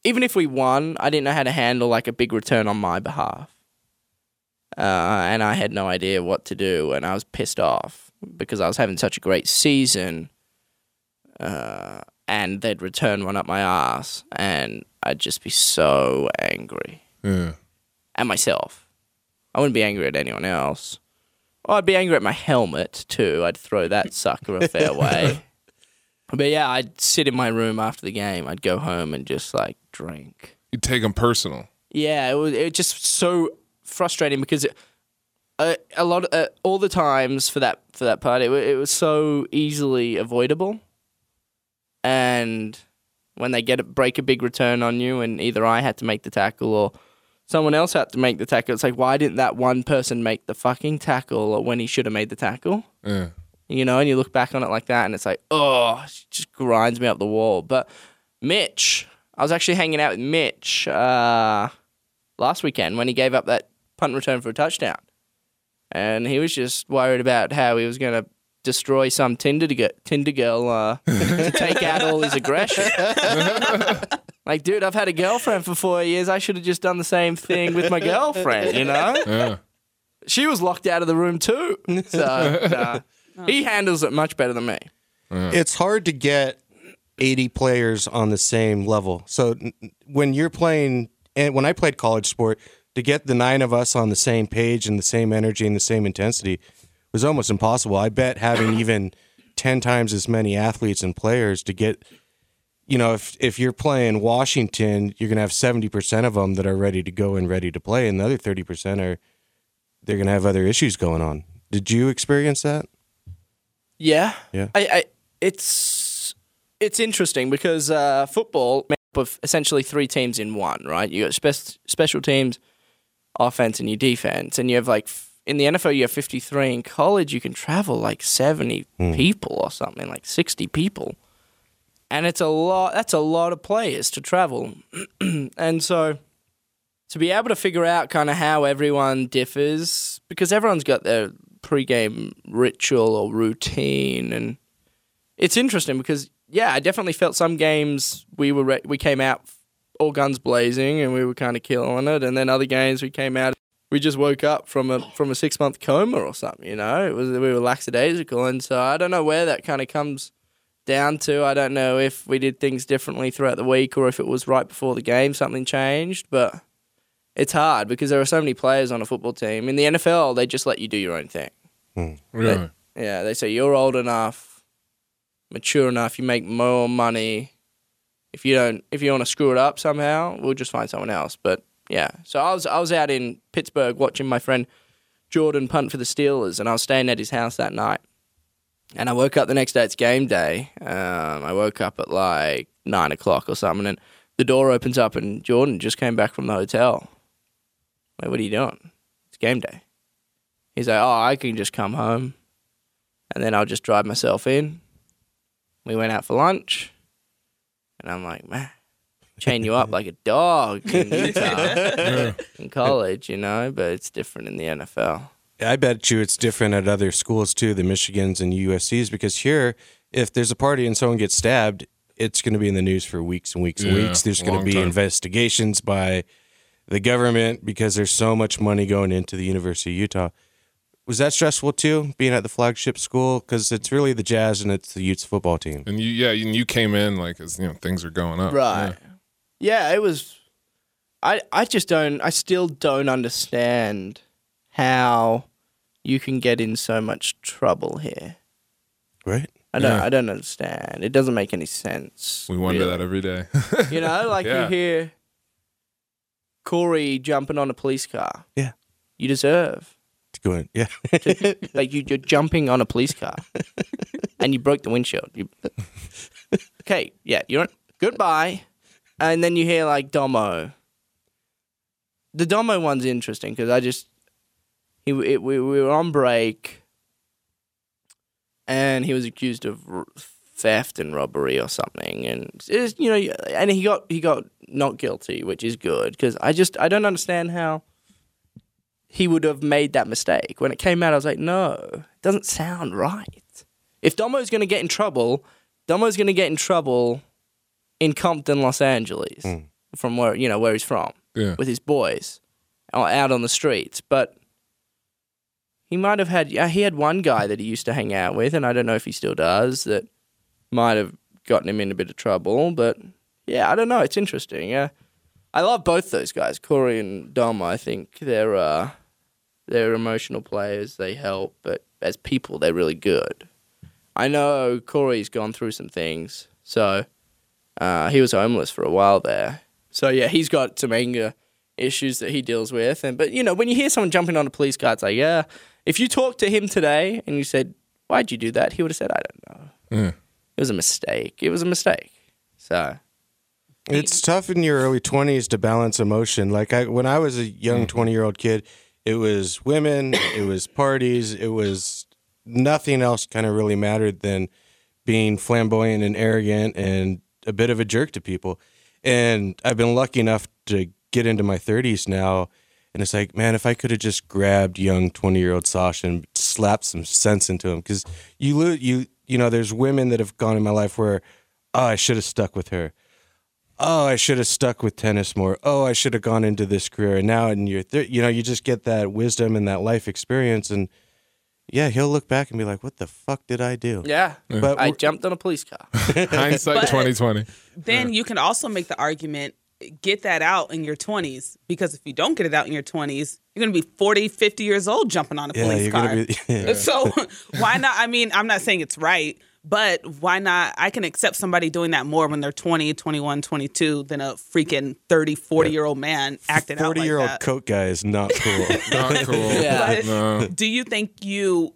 even if we won, I didn't know how to handle like a big return on my behalf, uh, and I had no idea what to do, and I was pissed off because I was having such a great season, uh, and they'd return one up my ass, and I'd just be so angry Yeah. at myself. I wouldn't be angry at anyone else. Oh, I'd be angry at my helmet too. I'd throw that sucker a fair [LAUGHS] way. But yeah, I'd sit in my room after the game. I'd go home and just like drink. You take them personal. Yeah, it was it just so frustrating because it, uh, a lot uh, all the times for that for that part it, it was so easily avoidable, and when they get a, break a big return on you, and either I had to make the tackle or someone else had to make the tackle, it's like why didn't that one person make the fucking tackle or when he should have made the tackle? Yeah. you know, and you look back on it like that, and it's like, oh, it just grinds me up the wall. But Mitch, I was actually hanging out with Mitch uh, last weekend when he gave up that punt return for a touchdown, and he was just worried about how he was going to destroy some Tinder to get Tinder girl uh, [LAUGHS] to take out all his aggression. [LAUGHS] like, dude, I've had a girlfriend for four years. I should have just done the same thing with my girlfriend. You know, [LAUGHS] Yeah. she was locked out of the room too. So nah, he handles it much better than me. it's hard to get 80 players on the same level. So when you're playing, and when I played college sport, to get the nine of us on the same page and the same energy and the same intensity was almost impossible. I bet having [COUGHS] even 10 times as many athletes and players to get, you know, if, if you're playing Washington, you're going to have 70% of them that are ready to go and ready to play, and the other 30% are, they're going to have other issues going on. Did you experience that? Yeah, Yeah. I, I it's it's interesting because uh, football made up of essentially three teams in one, right? You got spe- special teams, offense, and your defense, and you have like f- in the NFL you have fifty three. In college, you can travel like seventy people or something, like sixty people, and it's a lot. That's a lot of players to travel, [CLEARS THROAT] and so to be able to figure out kind of how everyone differs because everyone's got their pre-game ritual or routine and it's interesting because yeah i definitely felt some games we were re- we came out all guns blazing and we were kind of killing it and then other games we came out we just woke up from a from a six month coma or something you know it was we were lackadaisical and so i don't know where that kind of comes down to i don't know if we did things differently throughout the week or if it was right before the game something changed but it's hard because there are so many players on a football team. In the NFL, they just let you do your own thing. Hmm. Really? Yeah, they say you're old enough, mature enough, you make more money. If you don't, if you want to screw it up somehow, we'll just find someone else. But yeah, so I was I was out in Pittsburgh watching my friend Jordan punt for the Steelers, and I was staying at his house that night. And I woke up the next day. It's game day. Um, I woke up at like nine o'clock or something, and the door opens up, and Jordan just came back from the hotel. Like, what are you doing? It's game day. He's like, oh, I can just come home, and then I'll just drive myself in. We went out for lunch, and I'm like, man, chain you up like a dog in [LAUGHS] Utah in college, you know, but it's different in the NFL. I bet you it's different at other schools too, the Michigans and USC's, because here, if there's a party and someone gets stabbed, it's going to be in the news for weeks and weeks and Yeah, weeks. There's going to be time. investigations by the government because there's so much money going into the University of Utah. Was that stressful too, being at the flagship school? Because it's really the Jazz and it's the Utes football team. And you, yeah, and you came in like as you know things are going up. Right. Yeah. it was. I I just don't. I still don't understand how you can get in so much trouble here. Right? I don't. Yeah. I don't understand. It doesn't make any sense. We wonder really. that every day. You know, [LAUGHS] like Yeah. you hear Corey jumping on a police car. Yeah. You deserve. Going, yeah. Like you, you're jumping on a police car, and you broke the windshield. You, okay, yeah, you're goodbye, and then you hear like Domo. The Domo one's interesting because I just he it, we, we were on break, and he was accused of theft and robbery or something, and you know, and he got he got not guilty, which is good because I just I don't understand how he would have made that mistake. When it came out, I was like, no, it doesn't sound right. If Domo's going to get in trouble, Domo's going to get in trouble in Compton, Los Angeles, from where you know where he's from, yeah. with his boys, out on the streets. But he might have had yeah, he had one guy that he used to hang out with, and I don't know if he still does. That might have gotten him in a bit of trouble. But yeah, I don't know. It's interesting. Yeah, I love both those guys, Corey and Dom. I think they're uh, they're emotional players. They help, but as people, they're really good. I know Corey's gone through some things. So uh, he was homeless for a while there. So yeah, he's got some anger issues that he deals with. And but you know, when you hear someone jumping on a police car, it's like, yeah. If you talked to him today and you said, "Why'd you do that?" he would have said, "I don't know. It was a mistake. It was a mistake." So It's tough in your early 20s to balance emotion. Like I, when I was a young 20 year old kid, it was women, it was parties, it was nothing else kind of really mattered than being flamboyant and arrogant and a bit of a jerk to people. And I've been lucky enough to get into my 30s now. And it's like, man, if I could have just grabbed young 20 year old Sasha and slapped some sense into him. Cause you, you, you know, there's women that have gone in my life where, oh, I should have stuck with her oh, I should have stuck with tennis more. Oh, I should have gone into this career. And now in your, thir- you know, you just get that wisdom and that life experience, and yeah, he'll look back and be like, "What the fuck did I do?" yeah, But I jumped on a police car. [LAUGHS] Hindsight 2020. then you can also make the argument get that out in your 20s because if you don't get it out in your 20s you're going to be 40 50 years old jumping on a Yeah, police car be. [LAUGHS] Yeah. so [LAUGHS] why not i mean i'm not saying it's right but why not i can accept somebody doing that more when they're 20 21 22 than a freaking 30 40 year old man acting out Forty like year old that. coat guy is not [LAUGHS] cool. Not cool. [LAUGHS] Yeah. But No. do you think you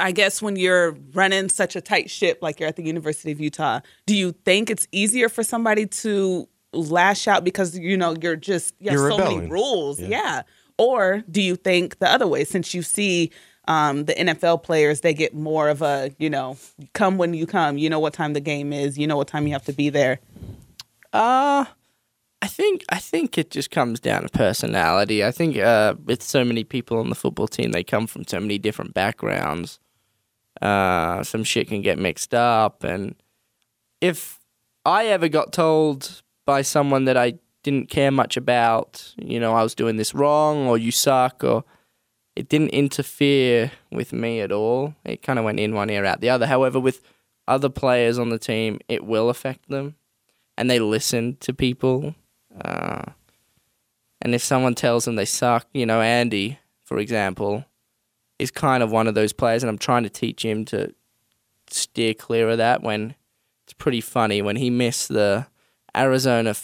I guess when you're running such a tight ship like you're at the University of Utah, do you think it's easier for somebody to lash out because you know you're just you have You're so many rebelling. rules? Yeah. Or do you think the other way since you see um, the NFL players, they get more of a, you know, come when you come. You know what time the game is. You know what time you have to be there. Uh I think I think it just comes down to personality. I think uh, with so many people on the football team, they come from so many different backgrounds. Uh, some shit can get mixed up, and if I ever got told by someone that I didn't care much about, you know, I was doing this wrong, or you suck, or it didn't interfere with me at all. It kind of went in one ear out the other. However, with other players on the team, it will affect them and they listen to people. Uh, and if someone tells them they suck, you know, Andy, for example, is kind of one of those players, and I'm trying to teach him to steer clear of that. When it's pretty funny when he missed the Arizona,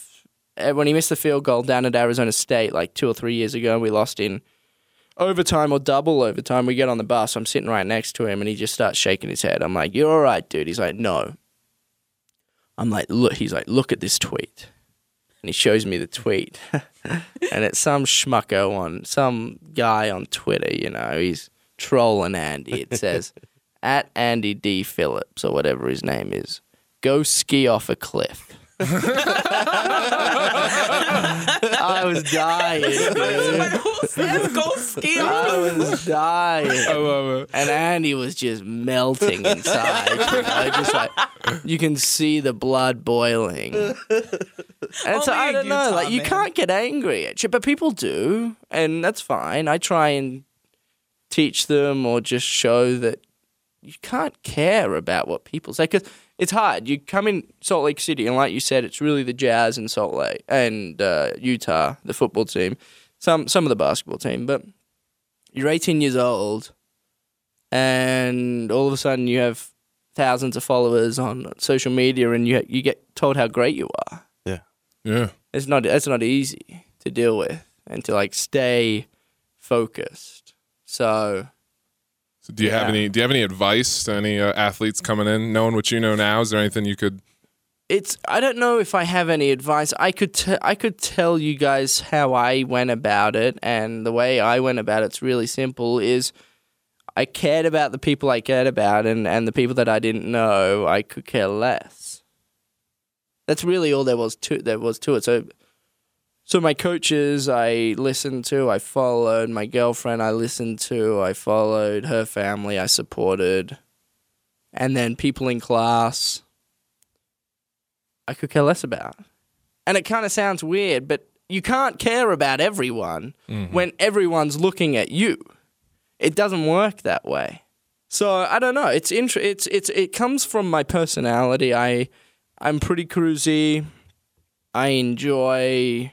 eh, when he missed the field goal down at Arizona State like two or three years ago, and we lost in overtime or double overtime. We get on the bus, I'm sitting right next to him, and he just starts shaking his head. I'm like, "You're all right, dude." He's like, "No." I'm like, look, he's like, look at this tweet. And he shows me the tweet. [LAUGHS] and it's some schmucko on, some guy on Twitter, you know, he's trolling Andy. It says, [LAUGHS] at Andy D. Phillips, or whatever his name is, go ski off a cliff. [LAUGHS] I was dying, dude. [LAUGHS] Who says [LAUGHS] go ski I was dying. It. And Andy was just melting inside. [LAUGHS] you know, just like you can see the blood boiling. And so Only I in don't know, Utah, like you man. can't get angry at you, but people do, and that's fine. I try and teach them or just show that you can't care about what people say because it's hard. You come in Salt Lake City, and like you said, it's really the Jazz and Salt Lake and uh, Utah, the football team, some some of the basketball team, but you're 18 years old and all of a sudden you have thousands of followers on social media and you you get told how great you are. Yeah. Yeah. It's not it's not easy to deal with and to like stay focused. So So do you have any? Do you have any advice to any uh, athletes coming in, knowing what you know now? Is there anything you could? it's I don't know if I have any advice. I could t- I could tell you guys how I went about it, and the way I went about it's really simple. Is I cared about the people I cared about, and and the people that I didn't know, I could care less. That's really all there was to there was to it. So. So my coaches, I listened to, I followed. My girlfriend, I listened to, I followed. Her family, I supported. And then people in class, I could care less about. And it kind of sounds weird, but you can't care about everyone mm-hmm. when everyone's looking at you. It doesn't work that way. So I don't know. It's int- it's it's it comes from my personality. I I'm pretty cruisy. I enjoy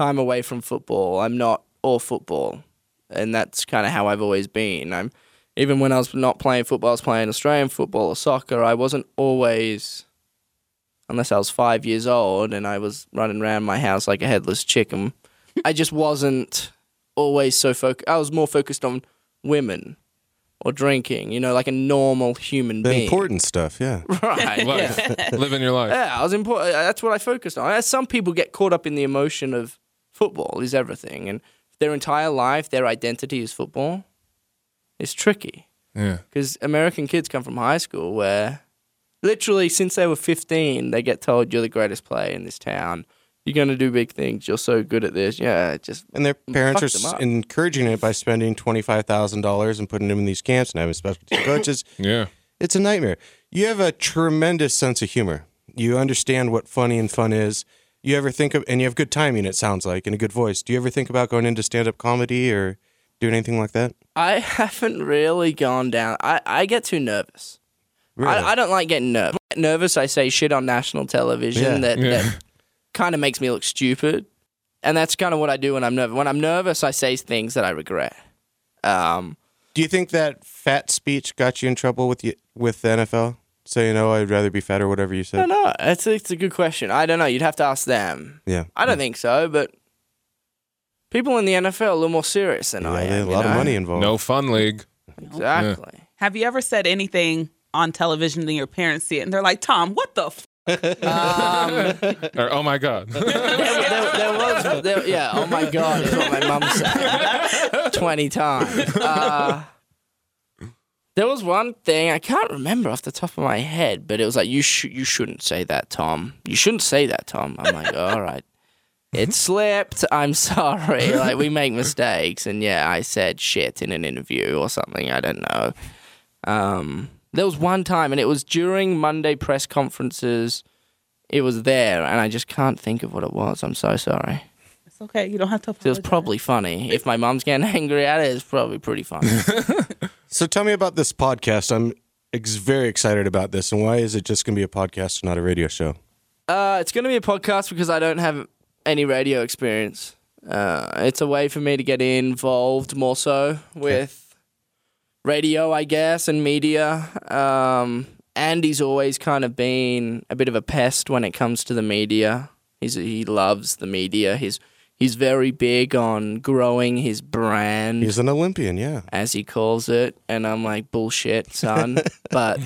time away from football. I'm not all football, and that's kind of how I've always been. I'm even when I was not playing football, I was playing Australian football or soccer. I wasn't always, unless I was five years old and I was running around my house like a headless chicken. [LAUGHS] I just wasn't always so focused. I was more focused on women or drinking, you know, like a normal human The being. important stuff, yeah. [LAUGHS] right? Yeah. [LAUGHS] Living your life. Yeah, I was important. That's what I focused on. As Some people get caught up in the emotion of football is everything, and their entire life, their identity is football. It's tricky Yeah. because American kids come from high school where, literally, since they were fifteen, they get told you're the greatest player in this town. You're gonna do big things. You're so good at this. Yeah, just And their parents are fucked them s- up. encouraging it by spending twenty five thousand dollars and putting them in these camps and having special [COUGHS] coaches. Yeah. It's a nightmare. You have a tremendous sense of humor. You understand what funny and fun is. You ever think of, and you have good timing, it sounds like, and a good voice. Do you ever think about going into stand up comedy or doing anything like that? I [LAUGHS] haven't really gone down. I, I get too nervous. Really? I, I don't like getting nervous. Nervous, I say shit on national television Yeah. that, Yeah. that kind of makes me look stupid, and that's kind of what I do when I'm nervous. When I'm nervous, I say things that I regret. Um, Do you think that fat speech got you in trouble with you, with the NFL? Saying, "Oh, I'd rather be fat," or whatever you I said. don't know. It's it's a good question. I don't know. You'd have to ask them. Yeah, I don't think so, but people in the NFL are a little more serious than yeah, I they am. a you lot of money involved. No fun league. Exactly. Have you ever said anything on television and your parents see it and they're like, Tom, what the f-? [LAUGHS] Or, oh my God. [LAUGHS] there, there, there was, there, yeah. Oh my god, is what my mum said [LAUGHS] twenty times. Uh, there was one thing I can't remember off the top of my head, but it was like you sh- you shouldn't say that, Tom. You shouldn't say that, Tom. I'm like, [LAUGHS] all right. It slipped. I'm [LAUGHS] sorry. Like we make mistakes, and yeah, I said shit in an interview or something. I don't know. Um, there was one time, and it was during Monday press conferences. It was there, and I just can't think of what it was. I'm so sorry. It's okay. You don't have to It was probably funny. If my mom's getting [LAUGHS] angry at it, it's probably pretty funny. So tell me about this podcast. I'm ex- very excited about this, and why is it just going to be a podcast, and not a radio show? uh, it's going to be a podcast because I don't have any radio experience. Uh, it's a way for me to get involved more so with radio, I guess, and media. Um, Andy's always kind of been a bit of a pest when it comes to the media. He's, he loves the media. He's he's very big on growing his brand. He's an Olympian, yeah. as he calls it, and I'm like, bullshit, son. [LAUGHS] but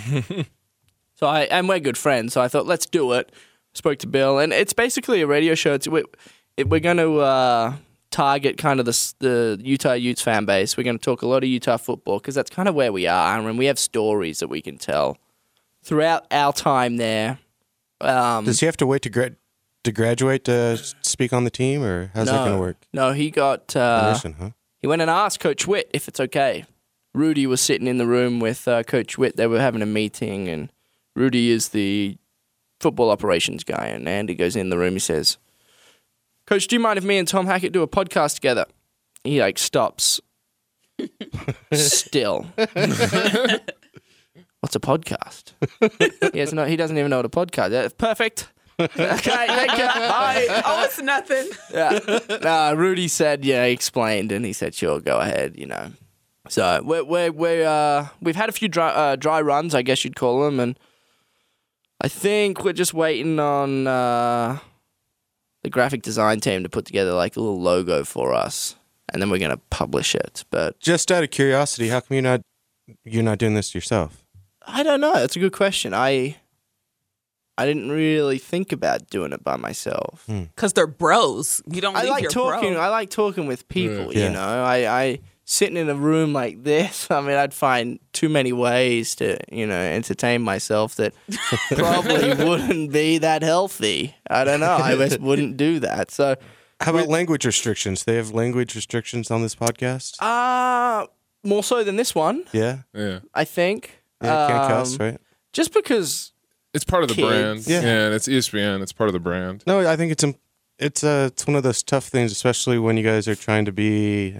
so I and we're good friends, so I thought let's do it. Spoke to Bill, and it's basically a radio show. It's, we, it, we're going to uh, target kind of the the Utah Utes fan base. We're going to talk a lot of Utah football because that's kind of where we are, and we have stories that we can tell throughout our time there. Um, Does he have to wait to gra- to graduate to speak on the team, or how's that going to work? No, he got uh, huh? He went and asked Coach Whitt if it's okay. Rudy was sitting in the room with uh, Coach Whitt. They were having a meeting, and Rudy is the football operations guy. And Andy goes in the room. He says, "Coach, do you mind if me and Tom Hackett do a podcast together?" He like stops. [LAUGHS] Still, [LAUGHS] what's a podcast? [LAUGHS] he has no. He doesn't even know what a podcast. is. Perfect. Okay, thank you. Bye. Oh, it's nothing. Yeah. No, Rudy said, yeah, he explained, and he said, sure, go ahead, you know. So we're we're we're uh we've had a few dry uh, dry runs, I guess you'd call them, and I think we're just waiting on uh, the graphic design team to put together like a little logo for us, and then we're gonna publish it. But Just out of curiosity, how come you're not you're not doing this yourself? I don't know. That's a good question. I I didn't really think about doing it by myself. Because they're bros. You don't I leave like your talking. bro. I like talking with people. Yeah. You know, I, I sitting in a room like this. [LAUGHS] I mean, I'd find too many ways to you know entertain myself that [LAUGHS] probably wouldn't be that healthy. I don't know. I just wouldn't do that. So, How about language restrictions? They have language restrictions on this podcast. uh more so than this one, Yeah, Yeah. I think. yeah, can't cuss, Um, right? Just because It's part of the Kids. brand. Yeah. Yeah. and it's ESPN. It's part of the brand. No, I think it's it's uh it's one of those tough things, especially when you guys are trying to be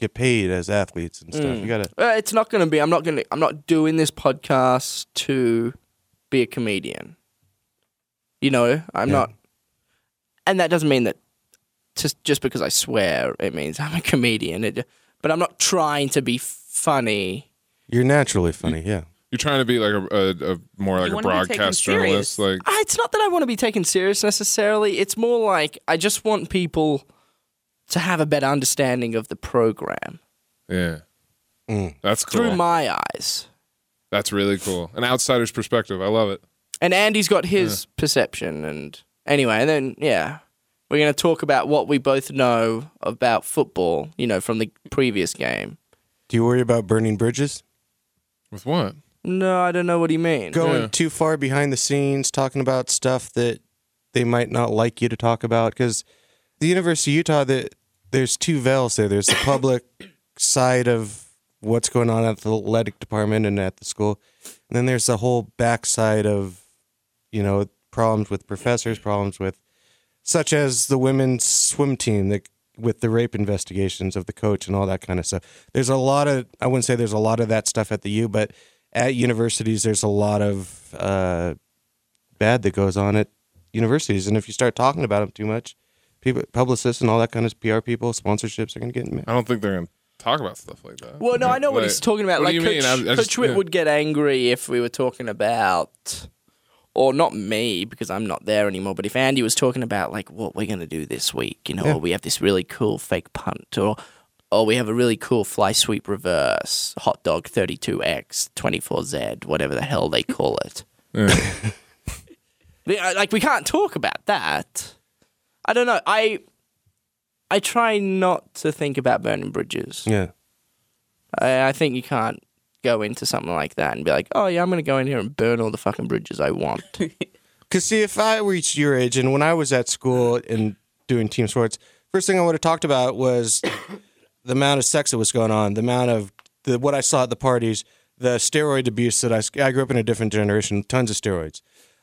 get paid as athletes and stuff. Mm. You gotta Uh, it's not going to be. I'm not going to. I'm not doing this podcast to be a comedian. You know, I'm Yeah. not, and that doesn't mean that just just because I swear it means I'm a comedian. It, but I'm not trying to be funny. You're naturally funny, yeah. You're trying to be like a, a, a more like a wanna be taken broadcast journalist. Like Ah, It's not that I want to be taken serious necessarily. It's more like I just want people to have a better understanding of the program yeah, Mm. that's cool. through my eyes. that's really cool. An outsider's perspective. I love it. And Andy's got his perception. And anyway, and then, yeah, we're going to talk about what we both know about football, you know, from the previous game. Do you worry about burning bridges? With what? No, I don't know what he means. Going Yeah. too far behind the scenes, talking about stuff that they might not like you to talk about. Because the University of Utah, that there's two veils there. There's the [COUGHS] public side of what's going on at the athletic department and at the school, and then there's the whole backside of, you know, problems with professors, problems with, such as the women's swim team that with the rape investigations of the coach and all that kind of stuff. There's a lot of I wouldn't say there's a lot of that stuff at the U, but at universities there's a lot of uh, bad that goes on at universities, and if you start talking about them too much, people, publicists and all that kind of PR people, sponsorships are going to get mad. I don't think they're gonna talk about stuff like that. Well, no, I know what he's talking about. what like do you Coach, mean? I- I Coach just- Whitt yeah. would get angry if we were talking about, or not me because I'm not there anymore. But if Andy was talking about like what we're gonna do this week, you know, Yeah. or we have this really cool fake punt, or or we have a really cool fly sweep reverse, hot dog 32x 24z, whatever the hell they call it. Yeah. [LAUGHS] Uh, like we can't talk about that. I don't know. I I try not to think about burning bridges. Yeah, I, I think you can't go into something like that and be like, oh yeah, I'm gonna go in here and burn all the fucking bridges I want. [LAUGHS] because see, if I reached your age and when I was at school and doing team sports, first thing I would have talked about was the amount of sex that was going on, the amount of the what I saw at the parties, the steroid abuse that I, I grew up in a different generation, tons of steroids.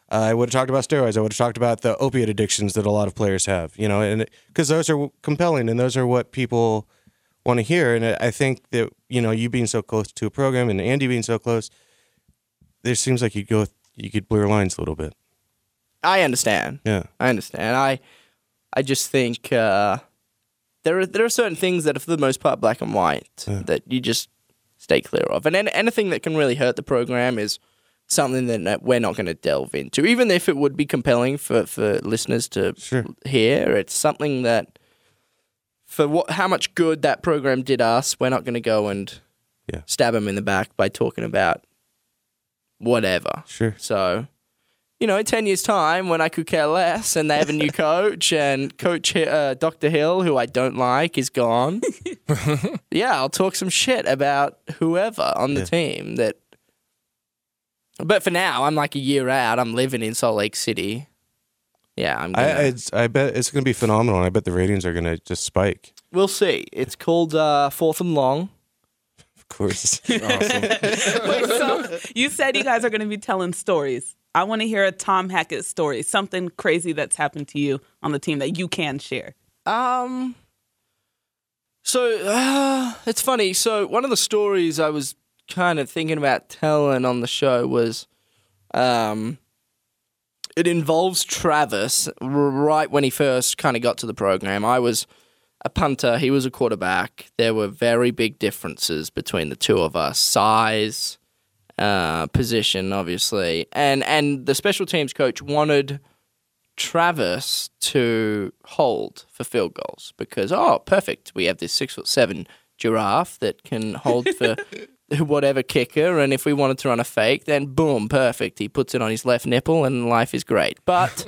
Uh, I would have talked about steroids. I would have talked about the opiate addictions that a lot of players have, you know, and because those are compelling and those are what people want to hear. And I think that you know, you being so close to a program and Andy being so close, there seems like you go you could blur lines a little bit. I understand. Yeah. I understand. I I just think uh, there are there are certain things that are for the most part black and white that you just stay clear of, and an- anything that can really hurt the program is something that we're not going to delve into, even if it would be compelling for for listeners to Sure. hear. It's something that for what how much good that program did us, we're not going to go and Yeah. stab them in the back by talking about whatever. Sure. So, you know, in 10 years' time, when I could care less and they have a new [LAUGHS] coach and Coach uh, Dr. Hill, who I don't like, is gone, [LAUGHS] yeah, I'll talk some shit about whoever on the Yeah. team that. But for now, I'm like a year out. I'm living in Salt Lake City. Yeah, I'm I, gonna. I, it's, I bet it's going to be phenomenal. I bet the ratings are going to just spike. we'll see. It's called uh, Fourth and Long. Of course. [LAUGHS] Wait, so you said you guys are going to be telling stories. I want to hear a Tom Hackett story, something crazy that's happened to you on the team that you can share. Um. So uh, it's funny. So one of the stories I was kind of thinking about telling on the show was, um, it involves Travis. Right when he first kind of got to the program, I was a punter. He was a quarterback. There were very big differences between the two of us: size, uh, position, obviously, and and the special teams coach wanted. Travis to hold for field goals because oh perfect. We have this six foot seven giraffe that can hold [LAUGHS] for whatever kicker. And if we wanted to run a fake then boom perfect. He puts it on his left nipple and life is great. But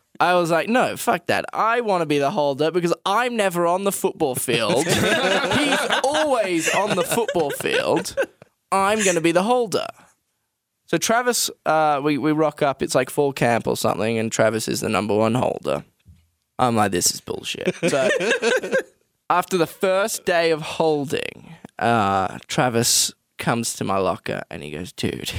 [LAUGHS] I was like no fuck that. I want to be the holder because I'm never on the football field. [LAUGHS] He's always on the football field I'm going to be the holder so Travis, uh, we we rock up. It's like fall camp or something, and Travis is the number one holder. I'm like, this is bullshit. So [LAUGHS] after the first day of holding, uh, Travis comes to my locker and he goes, "Dude,"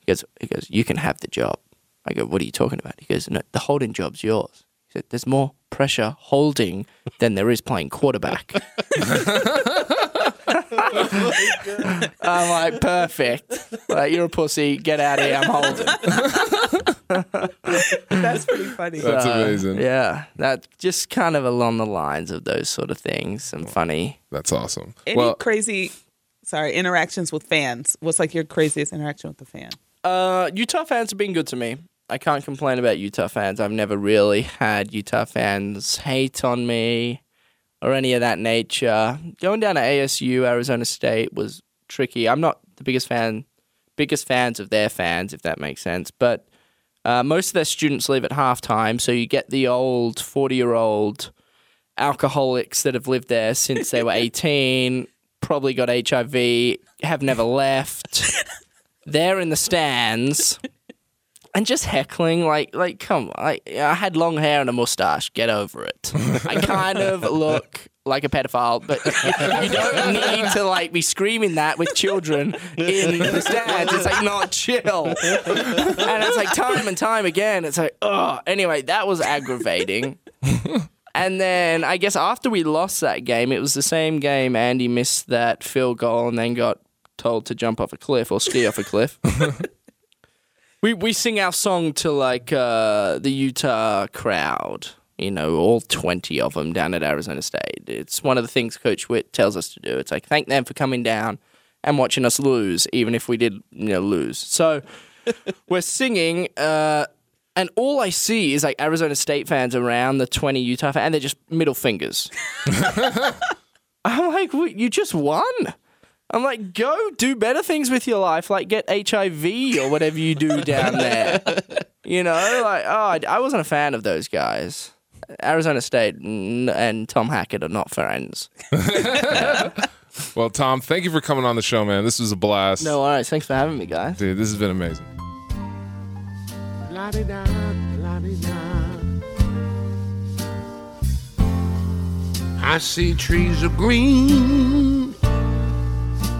he goes, "He goes, you can have the job." I go, "What are you talking about?" He goes, "No, the holding job's yours." He said, "There's more pressure holding than there is playing quarterback." [LAUGHS] I'm like, perfect. Like, you're a pussy. Get out of here. I'm holding. That's pretty funny. That's So, amazing. Yeah, that just kind of along the lines of those sort of things and funny. That's awesome. Any well, crazy sorry, interactions with fans. What's like your craziest interaction with a fan? Uh, Utah fans have been good to me. I can't complain about Utah fans. I've never really had Utah fans hate on me or any of that nature. Going down to ASU, Arizona State was tricky. I'm not the biggest fan, biggest fans of their fans, if that makes sense. But uh, most of their students leave at halftime, so you get the old 40 year old alcoholics that have lived there since they were [LAUGHS] 18, probably got HIV, have never left. [LAUGHS] They're in the stands and just heckling like like come like I had long hair and a mustache. Get over it. I kind of [LAUGHS] look like a pedophile, but you don't need to like be screaming that with children in the stands. It's like not chill, and it's like time and time again. It's like oh. Anyway, that was aggravating. And then I guess after we lost that game, it was the same game. Andy missed that field goal and then got told to jump off a cliff or ski off a cliff. [LAUGHS] we we sing our song to like uh, the Utah crowd. You know, all twenty of them down at Arizona State. It's one of the things Coach Whitt tells us to do. It's like thank them for coming down and watching us lose, even if we did you know lose. So [LAUGHS] we're singing. Uh, and all I see is like Arizona State fans around the 20 Utah fans, and they're just middle fingers. [LAUGHS] I'm like, you just won. I'm like, go do better things with your life, like get HIV or whatever you do down there. [LAUGHS] you know, like, oh, I, I wasn't a fan of those guys. Arizona State and, and Tom Hackett are not friends. [LAUGHS] Well, Tom, thank you for coming on the show, man. This was a blast. No worries. Thanks for having me, guys. Dude, this has been amazing. La-di-da, la-di-da. I see trees of green,